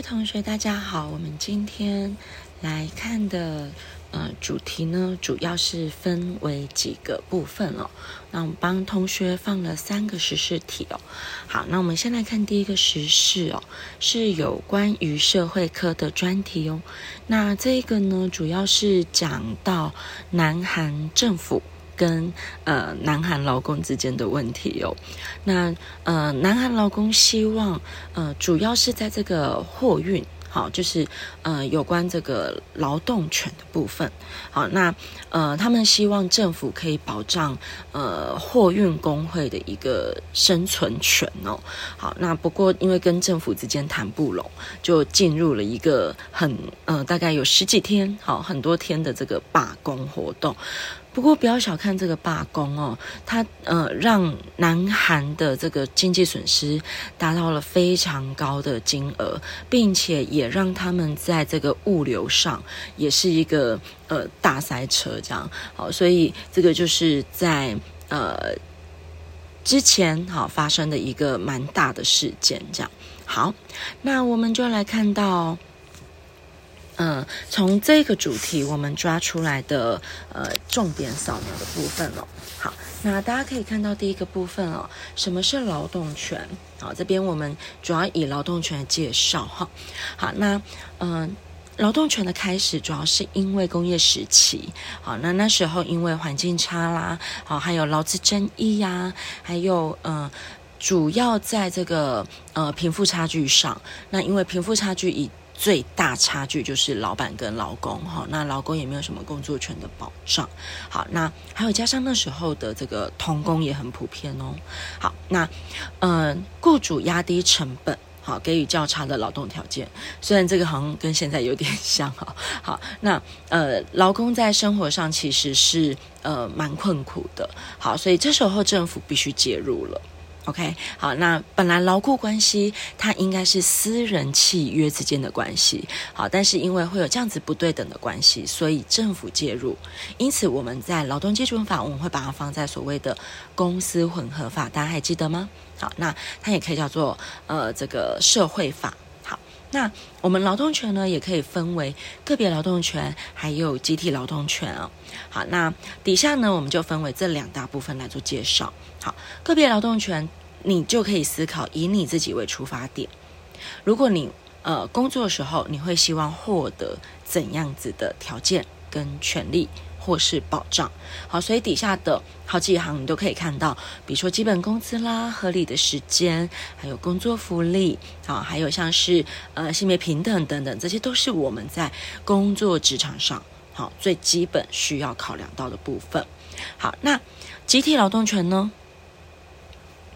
位同学，大家好。我们今天来看的呃主题呢，主要是分为几个部分哦。那我们帮同学放了三个时事题哦。好，那我们先来看第一个时事哦，是有关于社会科的专题哦。那这个呢，主要是讲到南韩政府。跟呃南韩劳工之间的问题哦，那呃南韩劳工希望呃主要是在这个货运，好，就是呃有关这个劳动权的部分，好，那呃他们希望政府可以保障呃货运工会的一个生存权哦，好，那不过因为跟政府之间谈不拢，就进入了一个很呃大概有十几天，好很多天的这个罢工活动。不过不要小看这个罢工哦，它呃让南韩的这个经济损失达到了非常高的金额，并且也让他们在这个物流上也是一个呃大塞车这样。好，所以这个就是在呃之前好发生的一个蛮大的事件这样。好，那我们就来看到。嗯，从这个主题我们抓出来的呃重点扫描的部分哦。好，那大家可以看到第一个部分哦，什么是劳动权？好，这边我们主要以劳动权的介绍哈。好，那嗯，劳动权的开始主要是因为工业时期，好，那那时候因为环境差啦，好，还有劳资争议呀，还有嗯，主要在这个呃贫富差距上，那因为贫富差距以最大差距就是老板跟劳工哈，那劳工也没有什么工作权的保障。好，那还有加上那时候的这个童工也很普遍哦。好，那嗯、雇主压低成本，好，给予较差的劳动条件。虽然这个好像跟现在有点像哈。好，那呃，劳工在生活上其实是呃蛮困苦的。好，所以这时候政府必须介入了。OK，好，那本来劳雇关系它应该是私人契约之间的关系，好，但是因为会有这样子不对等的关系，所以政府介入。因此我们在劳动基准法，我们会把它放在所谓的公司混合法，大家还记得吗？好，那它也可以叫做呃这个社会法。好，那我们劳动权呢，也可以分为个别劳动权还有集体劳动权啊。好，那底下呢，我们就分为这两大部分来做介绍。好，个别劳动权，你就可以思考以你自己为出发点。如果你呃工作的时候，你会希望获得怎样子的条件跟权利或是保障？好，所以底下的好几行你都可以看到，比如说基本工资啦、合理的时间，还有工作福利啊，还有像是呃性别平等等等，这些都是我们在工作职场上好最基本需要考量到的部分。好，那集体劳动权呢？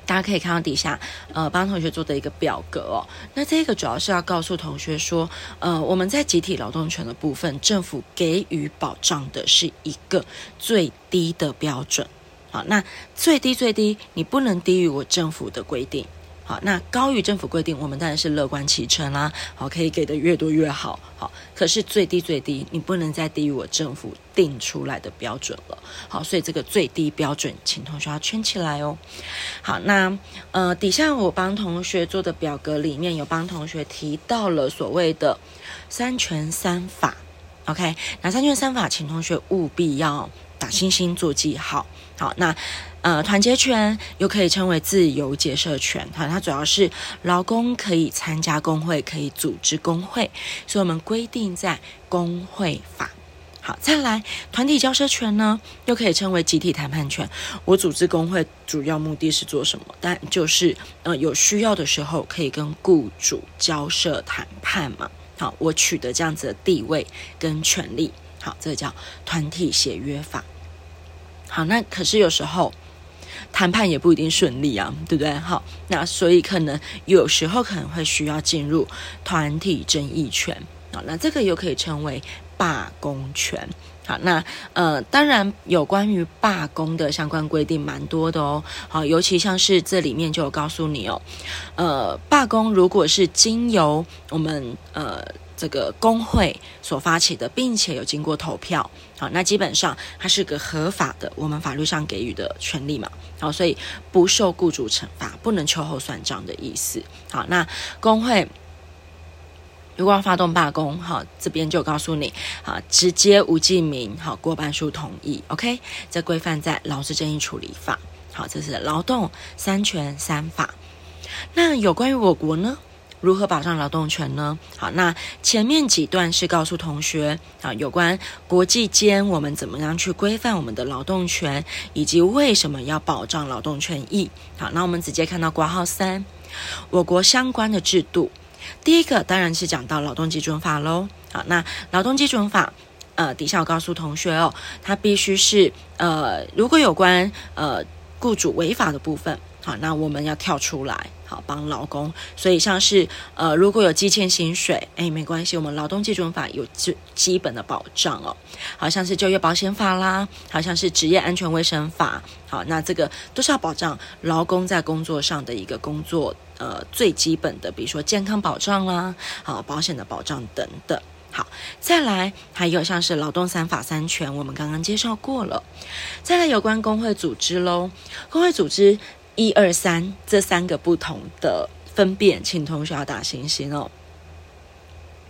大家可以看到底下，呃，帮同学做的一个表格哦。那这个主要是要告诉同学说，呃，我们在集体劳动权的部分，政府给予保障的是一个最低的标准。好，那最低最低，你不能低于我政府的规定。好，那高于政府规定，我们当然是乐观其成啦。好，可以给的越多越好。好，可是最低最低，你不能再低于我政府定出来的标准了。好，所以这个最低标准，请同学要圈起来哦。好，那呃，底下我帮同学做的表格里面有帮同学提到了所谓的三权三法。OK，那三权三法，请同学务必要打星星做记号。好，那。呃，团结权又可以称为自由结社权，哈，它主要是劳工可以参加工会，可以组织工会，所以我们规定在工会法。好，再来团体交涉权呢，又可以称为集体谈判权。我组织工会主要目的是做什么？但就是呃有需要的时候可以跟雇主交涉谈判嘛。好，我取得这样子的地位跟权利，好，这个叫团体协约法。好，那可是有时候。谈判也不一定顺利啊，对不对？好，那所以可能有时候可能会需要进入团体争议权啊，那这个又可以称为罢工权。好，那呃，当然有关于罢工的相关规定蛮多的哦。好，尤其像是这里面就有告诉你哦，呃，罢工如果是经由我们呃。这个工会所发起的，并且有经过投票，好，那基本上它是个合法的，我们法律上给予的权利嘛，好，所以不受雇主惩罚，不能秋后算账的意思。好，那工会如果要发动罢工，好，这边就告诉你，好，直接无记名，好，过半数同意，OK，这规范在劳资争议处理法，好，这是劳动三权三法。那有关于我国呢，如何保障劳动权呢？好，那前面几段是告诉同学，啊，有关国际间我们怎么样去规范我们的劳动权，以及为什么要保障劳动权益。好，那我们直接看到括号三，我国相关的制度。第一个当然是讲到劳动基准法喽。好，那劳动基准法，呃，底下我告诉同学哦，它必须是呃，如果有关呃雇主违法的部分，好，那我们要跳出来，好帮劳工。所以像是呃，如果有积欠薪水，哎，没关系，我们劳动基准法有基基本的保障哦。好像是就业保险法啦，好像是职业安全卫生法，好，那这个都是要保障劳工在工作上的一个工作。呃，最基本的，比如说健康保障啦，好，保险的保障等等。好，再来还有像是劳动三法三权，我们刚刚介绍过了。再来有关工会组织喽，工会组织一二三这三个不同的分辨，请同学要打星星哦。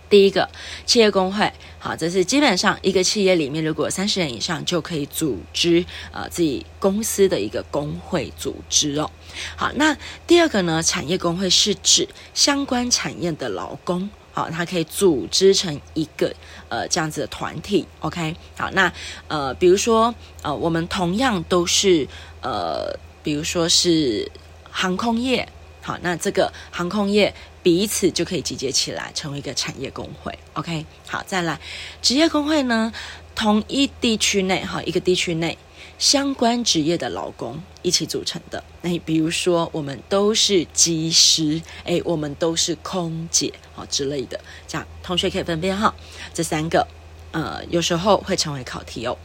第一个企业工会，好，这是基本上一个企业里面如果三十人以上就可以组织呃自己公司的一个工会组织哦。好，那第二个呢，产业工会是指相关产业的劳工，好，它可以组织成一个呃这样子的团体，OK。好，那呃比如说呃我们同样都是呃比如说是航空业，好，那这个航空业。彼此就可以集结起来，成为一个产业工会。OK，好，再来职业工会呢，同一地区内哈，一个地区内相关职业的劳工一起组成的。那比如说，我们都是机师，哎，我们都是空姐，好之类的，这样同学可以分辨哈。这三个，呃，有时候会成为考题哦。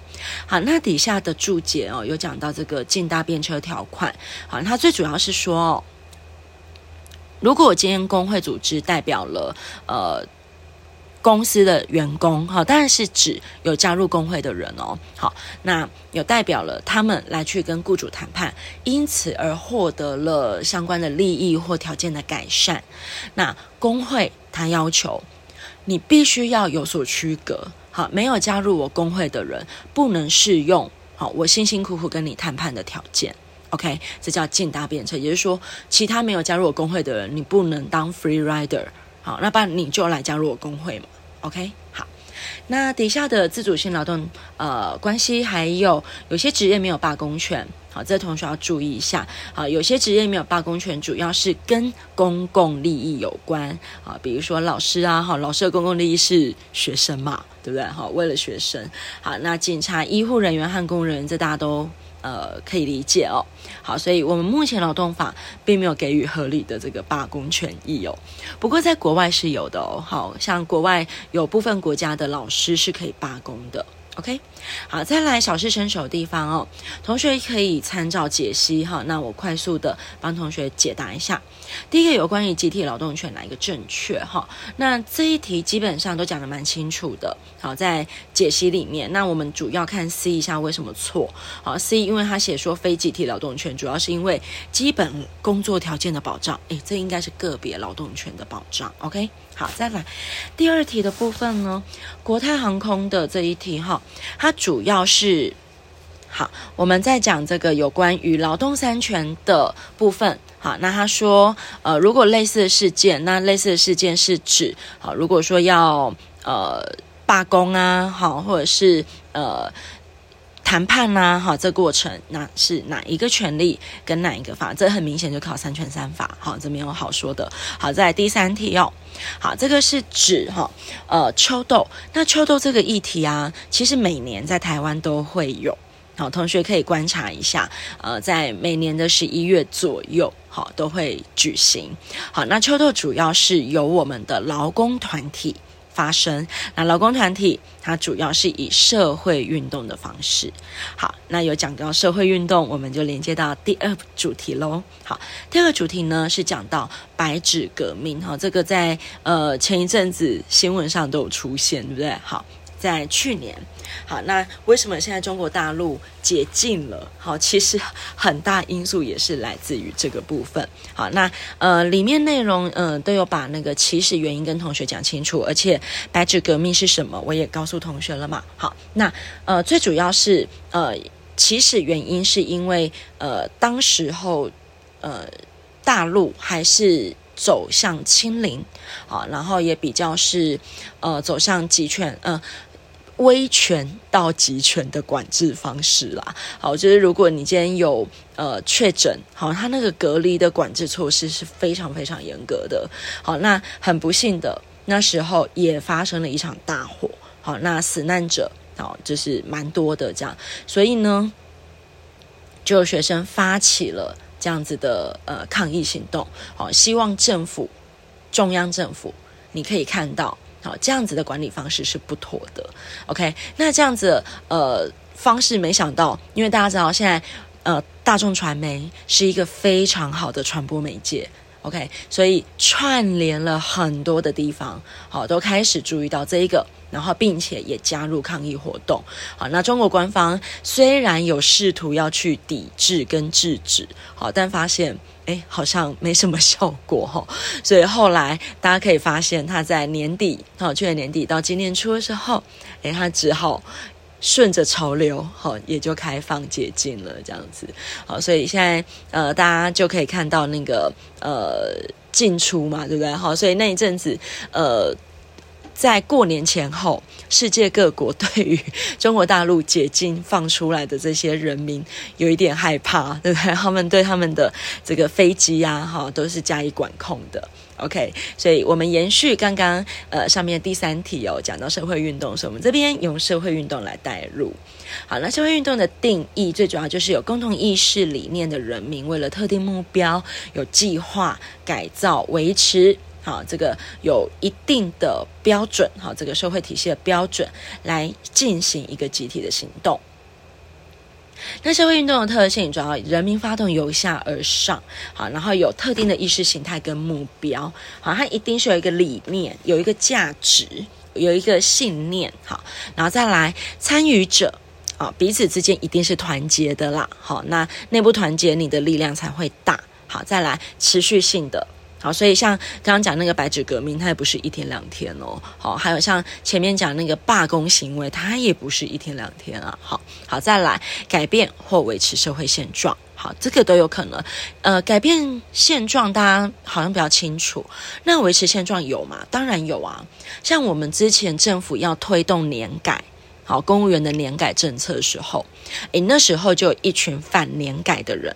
好，那底下的注解哦，有讲到这个竞大便车条款。好，它最主要是说哦。如果今天工会组织代表了呃公司的员工，好，当然是指有加入工会的人哦，好，那有代表了他们来去跟雇主谈判，因此而获得了相关的利益或条件的改善，那工会他要求你必须要有所区隔，好，没有加入我工会的人不能适用，好，我辛辛苦苦跟你谈判的条件。OK，这叫进大便车，也就是说，其他没有加入我工会的人，你不能当 free rider。好，那不然你就来加入我工会嘛。OK，好，那底下的自主性劳动呃关系，还有有些职业没有罢工权。好，这同学要注意一下。好，有些职业没有罢工权，主要是跟公共利益有关。啊，比如说老师啊，好，老师的公共利益是学生嘛，对不对？好，为了学生。好，那警察、医护人员和工人，这大家都。呃，可以理解哦。好，所以我们目前劳动法并没有给予合理的这个罢工权益哦。不过在国外是有的哦。好像国外有部分国家的老师是可以罢工的。OK，好，再来小试身手的地方哦，同学可以参照解析哈。那我快速的帮同学解答一下。第一个有关于集体劳动权哪一个正确哈？那这一题基本上都讲得蛮清楚的。好，在解析里面，那我们主要看 C 一下为什么错。好，C 因为他写说非集体劳动权，主要是因为基本工作条件的保障。诶，这应该是个别劳动权的保障。OK。好，再来第二题的部分呢，国泰航空的这一题哈，它主要是好，我们在讲这个有关于劳动三权的部分。好，那他说，呃，如果类似的事件，那类似的事件是指，好，如果说要呃罢工啊，好，或者是呃。谈判呐、啊，好，这过程那是哪一个权利跟哪一个法？这很明显就考三权三法，好，这没有好说的。好，在第三题哦，好，这个是指哈，呃，秋斗。那秋斗这个议题啊，其实每年在台湾都会有，好，同学可以观察一下，呃，在每年的十一月左右，好，都会举行。好，那秋斗主要是由我们的劳工团体。发生，那劳工团体它主要是以社会运动的方式。好，那有讲到社会运动，我们就连接到第二主题喽。好，第二个主题呢是讲到白纸革命。哈，这个在呃前一阵子新闻上都有出现，对不对？好，在去年。好，那为什么现在中国大陆解禁了？好，其实很大因素也是来自于这个部分。好，那呃，里面内容呃都有把那个起始原因跟同学讲清楚，而且白纸革命是什么，我也告诉同学了嘛。好，那呃，最主要是呃，起始原因是因为呃，当时候呃，大陆还是走向清零，好，然后也比较是呃，走向集权，呃。威权到集权的管制方式啦，好，就是如果你今天有呃确诊，好，他那个隔离的管制措施是非常非常严格的，好，那很不幸的那时候也发生了一场大火，好，那死难者好就是蛮多的这样，所以呢，就有学生发起了这样子的呃抗议行动，好，希望政府中央政府你可以看到。好，这样子的管理方式是不妥的。OK，那这样子呃方式，没想到，因为大家知道现在呃大众传媒是一个非常好的传播媒介。OK，所以串联了很多的地方，好，都开始注意到这一个，然后并且也加入抗议活动。好，那中国官方虽然有试图要去抵制跟制止，好，但发现。哎，好像没什么效果哈，所以后来大家可以发现，他在年底，好，去年年底到今年初的时候，哎，他只好顺着潮流，好，也就开放解禁了，这样子，好，所以现在呃，大家就可以看到那个呃进出嘛，对不对？好，所以那一阵子呃。在过年前后，世界各国对于中国大陆解禁放出来的这些人民有一点害怕，对不对？他们对他们的这个飞机呀，哈，都是加以管控的。OK，所以我们延续刚刚呃上面第三题哦，讲到社会运动，所以我们这边用社会运动来带入。好，那社会运动的定义最主要就是有共同意识理念的人民，为了特定目标，有计划改造、维持。好，这个有一定的标准，好，这个社会体系的标准来进行一个集体的行动。那社会运动的特性主要人民发动由下而上，好，然后有特定的意识形态跟目标，好，它一定是有一个理念，有一个价值，有一个信念，好，然后再来参与者，啊，彼此之间一定是团结的啦，好，那内部团结，你的力量才会大，好，再来持续性的。好，所以像刚刚讲那个白纸革命，它也不是一天两天哦。好，还有像前面讲那个罢工行为，它也不是一天两天啊。好，好，再来改变或维持社会现状，好，这个都有可能。呃，改变现状，大家好像比较清楚。那维持现状有吗？当然有啊。像我们之前政府要推动年改，好，公务员的年改政策的时候，诶，那时候就有一群反年改的人。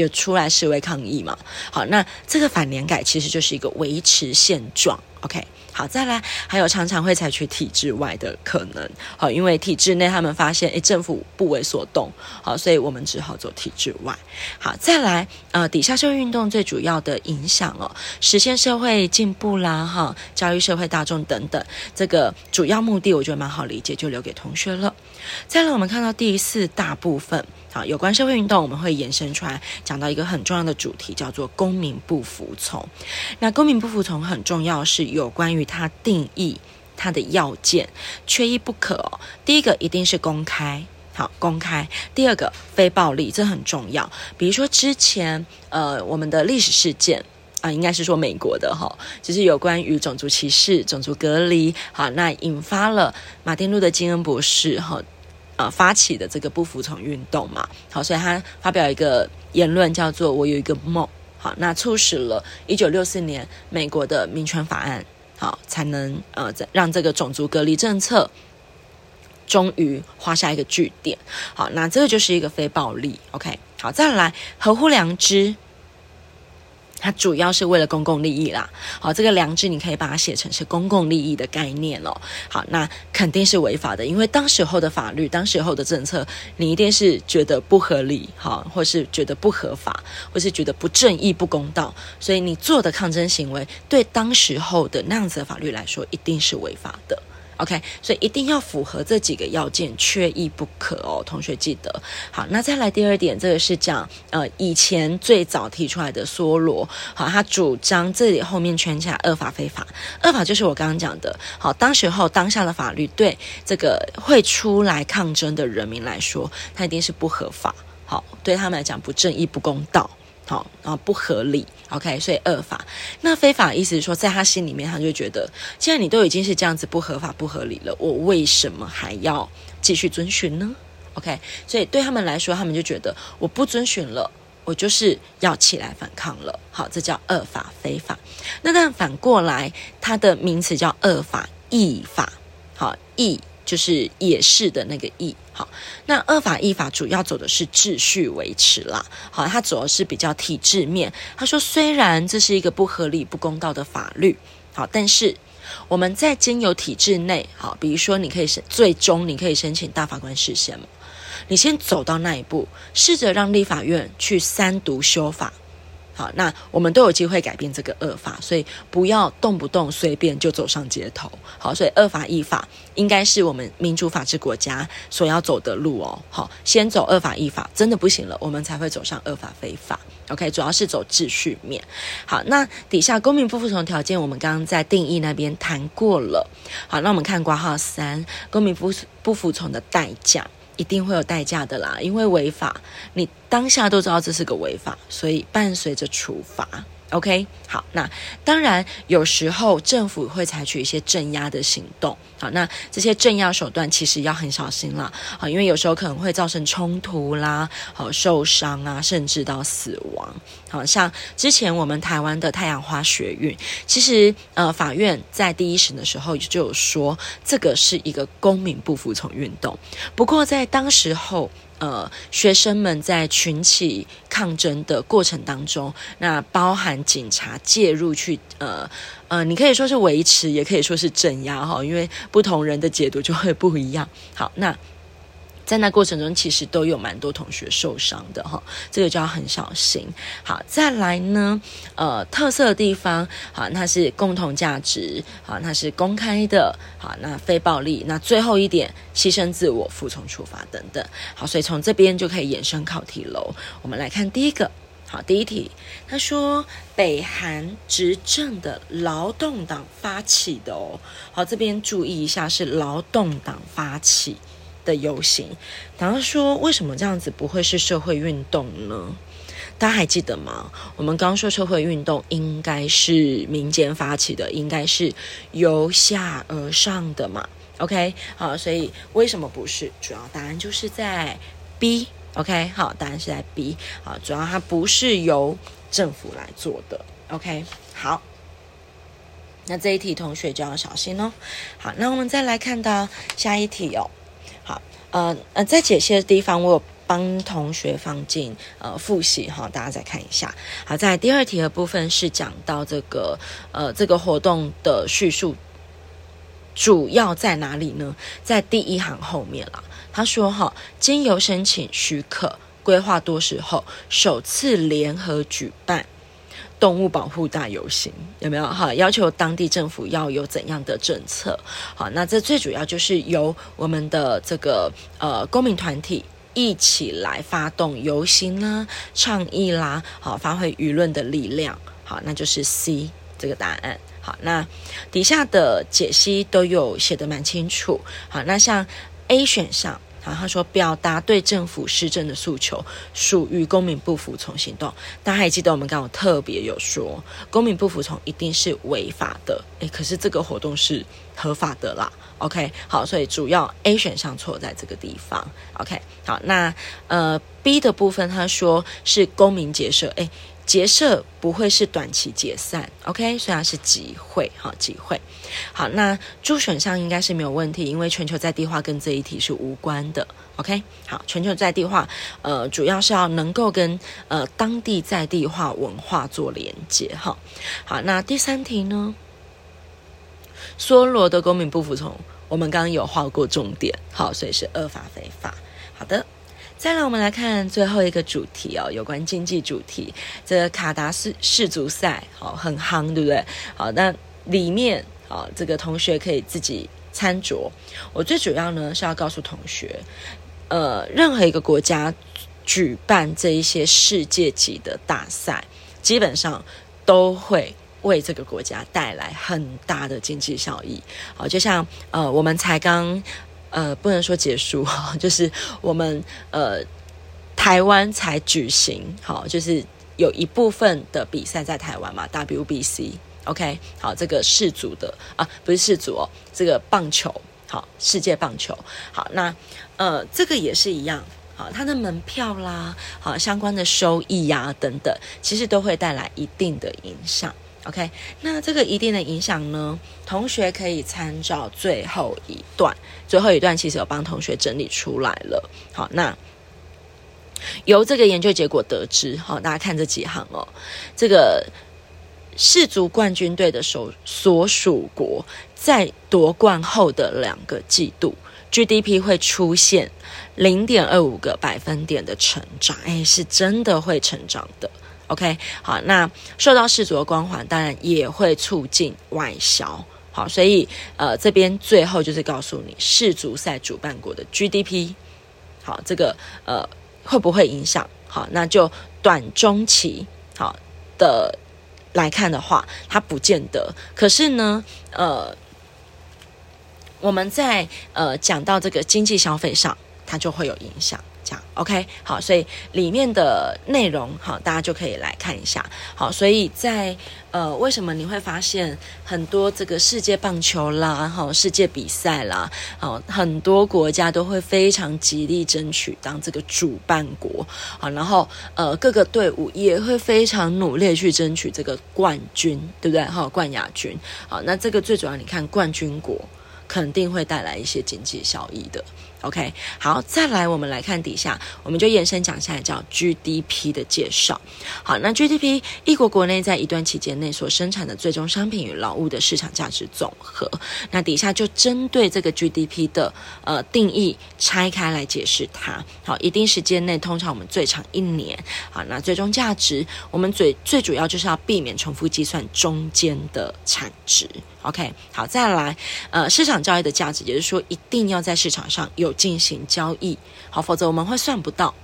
有出来示威抗议嘛？好，那这个反联改其实就是一个维持现状。OK，好，再来，还有常常会采取体制外的可能。好，因为体制内他们发现，诶，政府不为所动。好，所以我们只好走体制外。好，再来，呃，底下社会运动最主要的影响哦，实现社会进步啦，哈，教育社会大众等等，这个主要目的我觉得蛮好理解，就留给同学了。再来，我们看到第四大部分。好，有关社会运动，我们会延伸出来讲到一个很重要的主题，叫做公民不服从。那公民不服从很重要，是有关于它定义它的要件，缺一不可哦。第一个一定是公开，好，公开。第二个非暴力，这很重要。比如说之前呃，我们的历史事件啊、应该是说美国的哈，就是有关于种族歧视、种族隔离，好，那引发了马丁路的金恩博士哈。呃，发起的这个不服从运动嘛，好，所以他发表一个言论叫做“我有一个梦”，好，那促使了一九六四年美国的民权法案，好，才能呃让这个种族隔离政策终于画下一个句点，好，那这个就是一个非暴力，OK，好，再来合乎良知。它主要是为了公共利益啦，好，这个良知你可以把它写成是公共利益的概念哦。好，那肯定是违法的，因为当时候的法律、当时候的政策，你一定是觉得不合理，好，或是觉得不合法，或是觉得不正义、不公道，所以你做的抗争行为，对当时候的那样子的法律来说，一定是违法的。OK，所以一定要符合这几个要件，缺一不可哦。同学记得好。那再来第二点，这个是讲呃以前最早提出来的梭罗，好，他主张这里后面圈起来恶法非法，恶法就是我刚刚讲的，好，当时候当下的法律对这个会出来抗争的人民来说，它一定是不合法，好，对他们来讲不正义不公道。好，然后不合理，OK，所以恶法。那非法意思是说，在他心里面，他就觉得，既然你都已经是这样子不合法、不合理了，我为什么还要继续遵循呢？OK，所以对他们来说，他们就觉得我不遵循了，我就是要起来反抗了。好，这叫恶法非法。那但反过来，它的名词叫恶法亦法。好，亦。就是也是的那个义，好，那二法亦法主要走的是秩序维持啦，好，它主要是比较体制面。他说，虽然这是一个不合理、不公道的法律，好，但是我们在经由体制内，好，比如说你可以申，最终你可以申请大法官释宪嘛，你先走到那一步，试着让立法院去三读修法。好，那我们都有机会改变这个恶法，所以不要动不动随便就走上街头。好，所以恶法亦法应该是我们民主法治国家所要走的路哦。好，先走恶法亦法，真的不行了，我们才会走上恶法非法。OK，主要是走秩序面。好，那底下公民不服从条件，我们刚刚在定义那边谈过了。好，那我们看括号三，公民不不服从的代价。一定会有代价的啦，因为违法，你当下都知道这是个违法，所以伴随着处罚。OK，好，那当然有时候政府会采取一些镇压的行动，好，那这些镇压手段其实要很小心啦，啊，因为有时候可能会造成冲突啦，好，受伤啊，甚至到死亡，好，像之前我们台湾的太阳花学运，其实呃法院在第一审的时候就有说这个是一个公民不服从运动，不过在当时候。呃，学生们在群起抗争的过程当中，那包含警察介入去，呃呃，你可以说是维持，也可以说是镇压哈，因为不同人的解读就会不一样。好，那。在那过程中，其实都有蛮多同学受伤的哈，这个就要很小心。好，再来呢，呃，特色的地方，好，它是共同价值，好，它是公开的，好，那非暴力，那最后一点，牺牲自我，服从处罚等等。好，所以从这边就可以衍生考题喽。我们来看第一个，好，第一题，他说北韩执政的劳动党发起的哦，好，这边注意一下，是劳动党发起的游行，然后说为什么这样子不会是社会运动呢？大家还记得吗？我们刚刚说社会运动应该是民间发起的，应该是由下而上的嘛。OK，好，所以为什么不是？主要答案就是在 B。OK，好，答案是在 B。好，主要它不是由政府来做的。OK，好，那这一题同学就要小心哦。好，那我们再来看到下一题哦。呃呃，在解析的地方，我有帮同学放进呃复习哈，大家再看一下。好，在第二题的部分是讲到这个呃这个活动的叙述主要在哪里呢？在第一行后面了。他说哈，经由申请许可，规划多时后，首次联合举办。动物保护大游行有没有哈？要求当地政府要有怎样的政策？好，那这最主要就是由我们的这个呃公民团体一起来发动游行啦、倡议啦，好，发挥舆论的力量。好，那就是 C 这个答案。好，那底下的解析都有写得蛮清楚。好，那像 A 选项。好，他说表达对政府施政的诉求属于公民不服从行动。大家还记得我们刚刚特别有说，公民不服从一定是违法的。诶，可是这个活动是合法的啦。OK，好，所以主要 A 选项错在这个地方。OK，好，那呃 B 的部分他说是公民结社。诶。结社不会是短期解散，OK？虽然是集会，哈集会，好。那注选项应该是没有问题，因为全球在地化跟这一题是无关的，OK？好，全球在地化，呃，主要是要能够跟呃当地在地化文化做连接，哈。好，那第三题呢？梭罗的公民不服从，我们刚刚有画过重点，好，所以是恶法非法，好的。再来，我们来看最后一个主题哦，有关经济主题。这个卡达世世足赛，好，很夯，对不对？好，那里面，好，这个同学可以自己餐桌，我最主要呢是要告诉同学，呃，任何一个国家举办这一些世界级的大赛，基本上都会为这个国家带来很大的经济效益。好，就像呃，我们才刚呃，不能说结束哈，就是我们呃，台湾才举行，好，就是有一部分的比赛在台湾嘛，WBC。OK，好，这个世足的啊，不是世足哦，这个棒球，好，世界棒球，好，那呃，这个也是一样，好，它的门票啦，好，相关的收益呀、等等，其实都会带来一定的影响。OK，那这个一定的影响呢，同学可以参照最后一段，最后一段其实有帮同学整理出来了。好，那由这个研究结果得知，好，大家看这几行哦，这个。世足冠军队的所所属国在夺冠后的两个季度，GDP 会出现零点二五个百分点的成长，哎，是真的会成长的。OK，好，那受到世足的光环，当然也会促进外销。好，所以呃，这边最后就是告诉你，世足赛主办国的 GDP，好，这个呃会不会影响？好，那就短中期好的。来看的话，它不见得。可是呢，呃，我们在呃讲到这个经济消费上，它就会有影响。，OK，好，所以里面的内容，好，大家就可以来看一下。好，所以在呃，为什么你会发现很多这个世界棒球啦，哈，世界比赛啦，好，很多国家都会非常极力争取当这个主办国，好，然后呃，各个队伍也会非常努力去争取这个冠军，对不对？哈，冠亚军，好，那这个最主要，你看冠军国肯定会带来一些经济效益的。OK，好，再来我们来看底下，我们就延伸讲下来叫 GDP 的介绍。好，那 GDP 一国国内在一段期间内所生产的最终商品与劳务的市场价值总和。那底下就针对这个 GDP 的呃定义拆开来解释它。好，一定时间内，通常我们最长一年。好，那最终价值我们最最主要就是要避免重复计算中间的产值。OK，好，再来，呃，市场交易的价值，也就是说，一定要在市场上有进行交易，好，否则我们会算不到。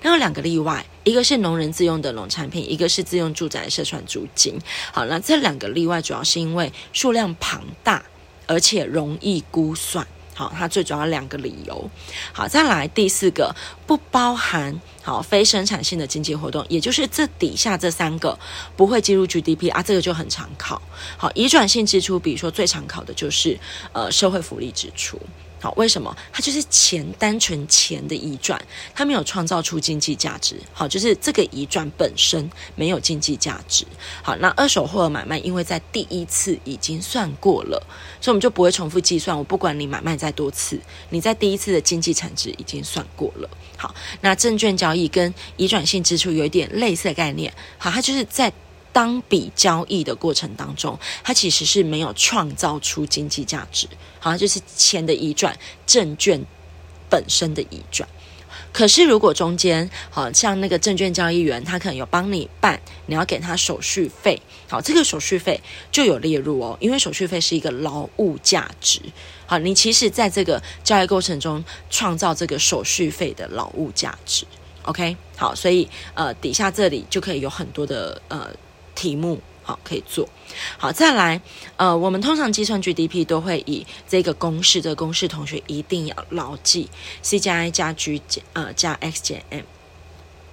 然后两个例外，一个是农人自用的农产品，一个是自用住宅的社团租金。好，那这两个例外主要是因为数量庞大，而且容易估算。好，它最主要两个理由。好，再来第四个，不包含好非生产性的经济活动，也就是这底下这三个不会计入 GDP 啊，这个就很常考。好，移转性支出，比如说最常考的就是呃社会福利支出。好，为什么？它就是钱，单纯钱的移转，它没有创造出经济价值。好，就是这个移转本身没有经济价值。好，那二手货的买卖，因为在第一次已经算过了，所以我们就不会重复计算。我不管你买卖再多次，你在第一次的经济产值已经算过了。好，那证券交易跟移转性支出有一点类似的概念。好，它就是在。当笔交易的过程当中，它其实是没有创造出经济价值，好像就是钱的移转，证券本身的移转。可是如果中间，好像那个证券交易员，他可能有帮你办，你要给他手续费，好，这个手续费就有列入哦，因为手续费是一个劳务价值，好，你其实在这个交易过程中创造这个手续费的劳务价值，OK，好，所以呃底下这里就可以有很多的呃。题目好，可以做好，再来呃，我们通常计算 GDP 都会以这个公式，这个公式同学一定要牢记：C 加 I 加 G 减呃加 X 减 M。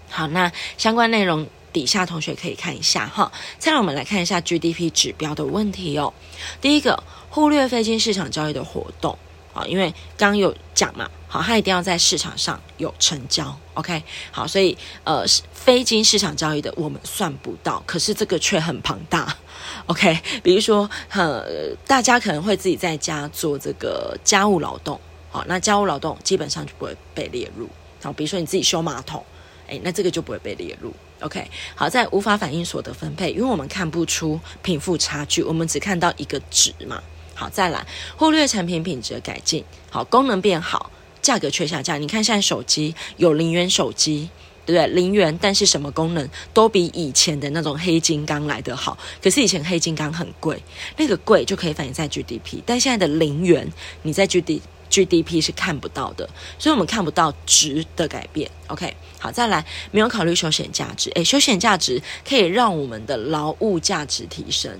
好，那相关内容底下同学可以看一下哈。再来我们来看一下 GDP 指标的问题哦。第一个，忽略非经市场交易的活动。啊，因为刚刚有讲嘛，好，它一定要在市场上有成交，OK，好，所以呃，非经市场交易的我们算不到，可是这个却很庞大，OK，比如说呃，大家可能会自己在家做这个家务劳动，好，那家务劳动基本上就不会被列入，好，比如说你自己修马桶，诶，那这个就不会被列入，OK，好，在无法反映所得分配，因为我们看不出贫富差距，我们只看到一个值嘛。好，再来忽略产品品质的改进，好，功能变好，价格却下降。你看，现在手机有零元手机，对不对？零元，但是什么功能都比以前的那种黑金刚来得好。可是以前黑金刚很贵，那个贵就可以反映在 GDP，但现在的零元，你在 GDP GDP 是看不到的，所以我们看不到值的改变。OK，好，再来，没有考虑休闲价值。诶，休闲价值可以让我们的劳务价值提升，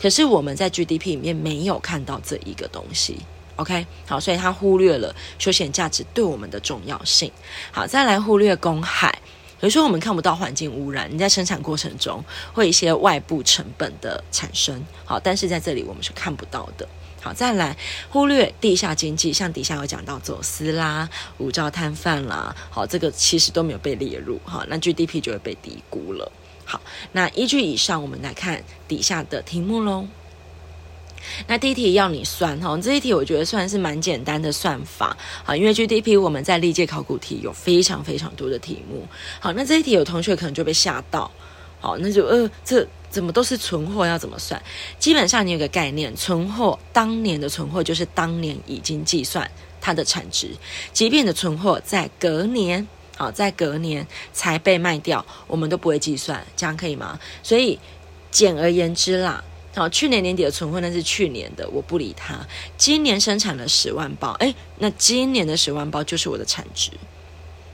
可是我们在 GDP 里面没有看到这一个东西。OK，好，所以他忽略了休闲价值对我们的重要性。好，再来忽略公害，比如说我们看不到环境污染，你在生产过程中会一些外部成本的产生。好，但是在这里我们是看不到的。好，再来忽略地下经济，像底下有讲到走私啦、无照摊贩啦，好，这个其实都没有被列入，好，那 GDP 就会被低估了。好，那依据以上，我们来看底下的题目喽。那第一题要你算哈，这一题我觉得算是蛮简单的算法，好，因为 GDP 我们在历届考古题有非常非常多的题目，好，那这一题有同学可能就被吓到，好，那就呃这。怎么都是存货，要怎么算？基本上你有个概念，存货当年的存货就是当年已经计算它的产值，即便你的存货在隔年，好，在隔年才被卖掉，我们都不会计算，这样可以吗？所以简而言之啦，好，去年年底的存货那是去年的，我不理它。今年生产了十万包，诶，那今年的十万包就是我的产值。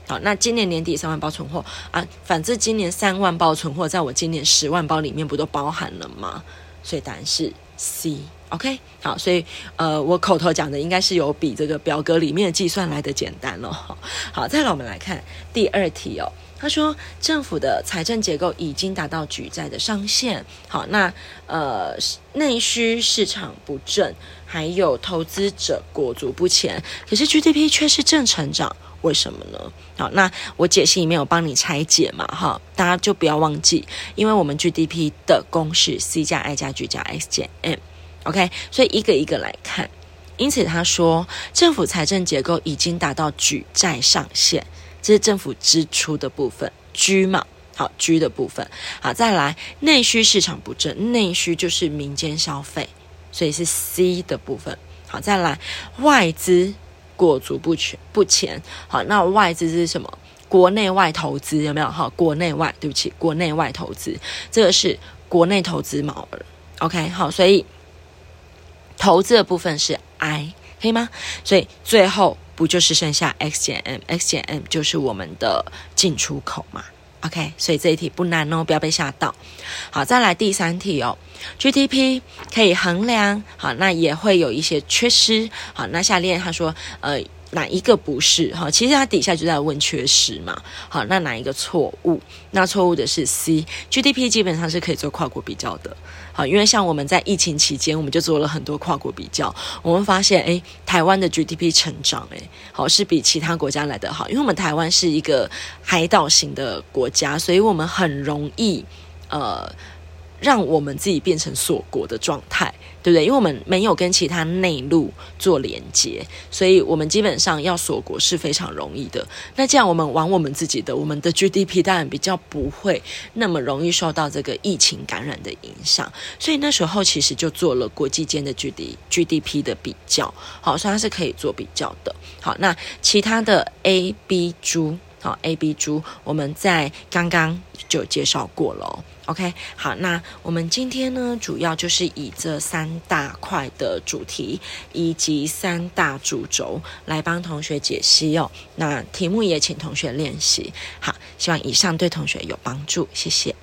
好，那今年年底三万包存货啊，反正今年三万包存货，在我今年十万包里面不都包含了吗？所以答案是 C，OK？好，所以呃，我口头讲的应该是有比这个表格里面的计算来的简单了。好，再来我们来看第二题哦。他说政府的财政结构已经达到举债的上限。好，那呃内需市场不振，还有投资者裹足不前，可是 GDP 却是正成长。为什么呢？好，那我解析里面有帮你拆解嘛，哈，大家就不要忘记，因为我们 GDP 的公式 C 加 I 加 G 加 X 减 M，OK，所以一个一个来看。因此他说，政府财政结构已经达到举债上限，这是政府支出的部分，G 嘛，好，G 的部分，好，再来内需市场不振，内需就是民间消费，所以是 C 的部分，好，再来外资。裹足不前，不前。好，那外资是什么？国内外投资有没有？好，国内外，对不起，国内外投资，这个是国内投资毛额。OK，好，所以投资的部分是 I，可以吗？所以最后不就是剩下 X 减 M？X 减 M 就是我们的进出口嘛。OK，所以这一题不难哦，不要被吓到。好，再来第三题哦。GDP 可以衡量，好，那也会有一些缺失。好，那下列他说，呃，哪一个不是？哈，其实他底下就在问缺失嘛。好，那哪一个错误？那错误的是 C，GDP 基本上是可以做跨国比较的。好，因为像我们在疫情期间，我们就做了很多跨国比较，我们发现，诶，台湾的 GDP 成长，诶，好是比其他国家来得好，因为我们台湾是一个海岛型的国家，所以我们很容易，呃。让我们自己变成锁国的状态，对不对？因为我们没有跟其他内陆做连接，所以我们基本上要锁国是非常容易的。那这样我们玩我们自己的，我们的 GDP 当然比较不会那么容易受到这个疫情感染的影响。所以那时候其实就做了国际间的 GD GDP 的比较，好，所以它是可以做比较的。好，那其他的 A、B 株，好，A、B 株，我们在刚刚就介绍过了。OK，好，那我们今天呢，主要就是以这三大块的主题以及三大主轴来帮同学解析哦。那题目也请同学练习。好，希望以上对同学有帮助，谢谢。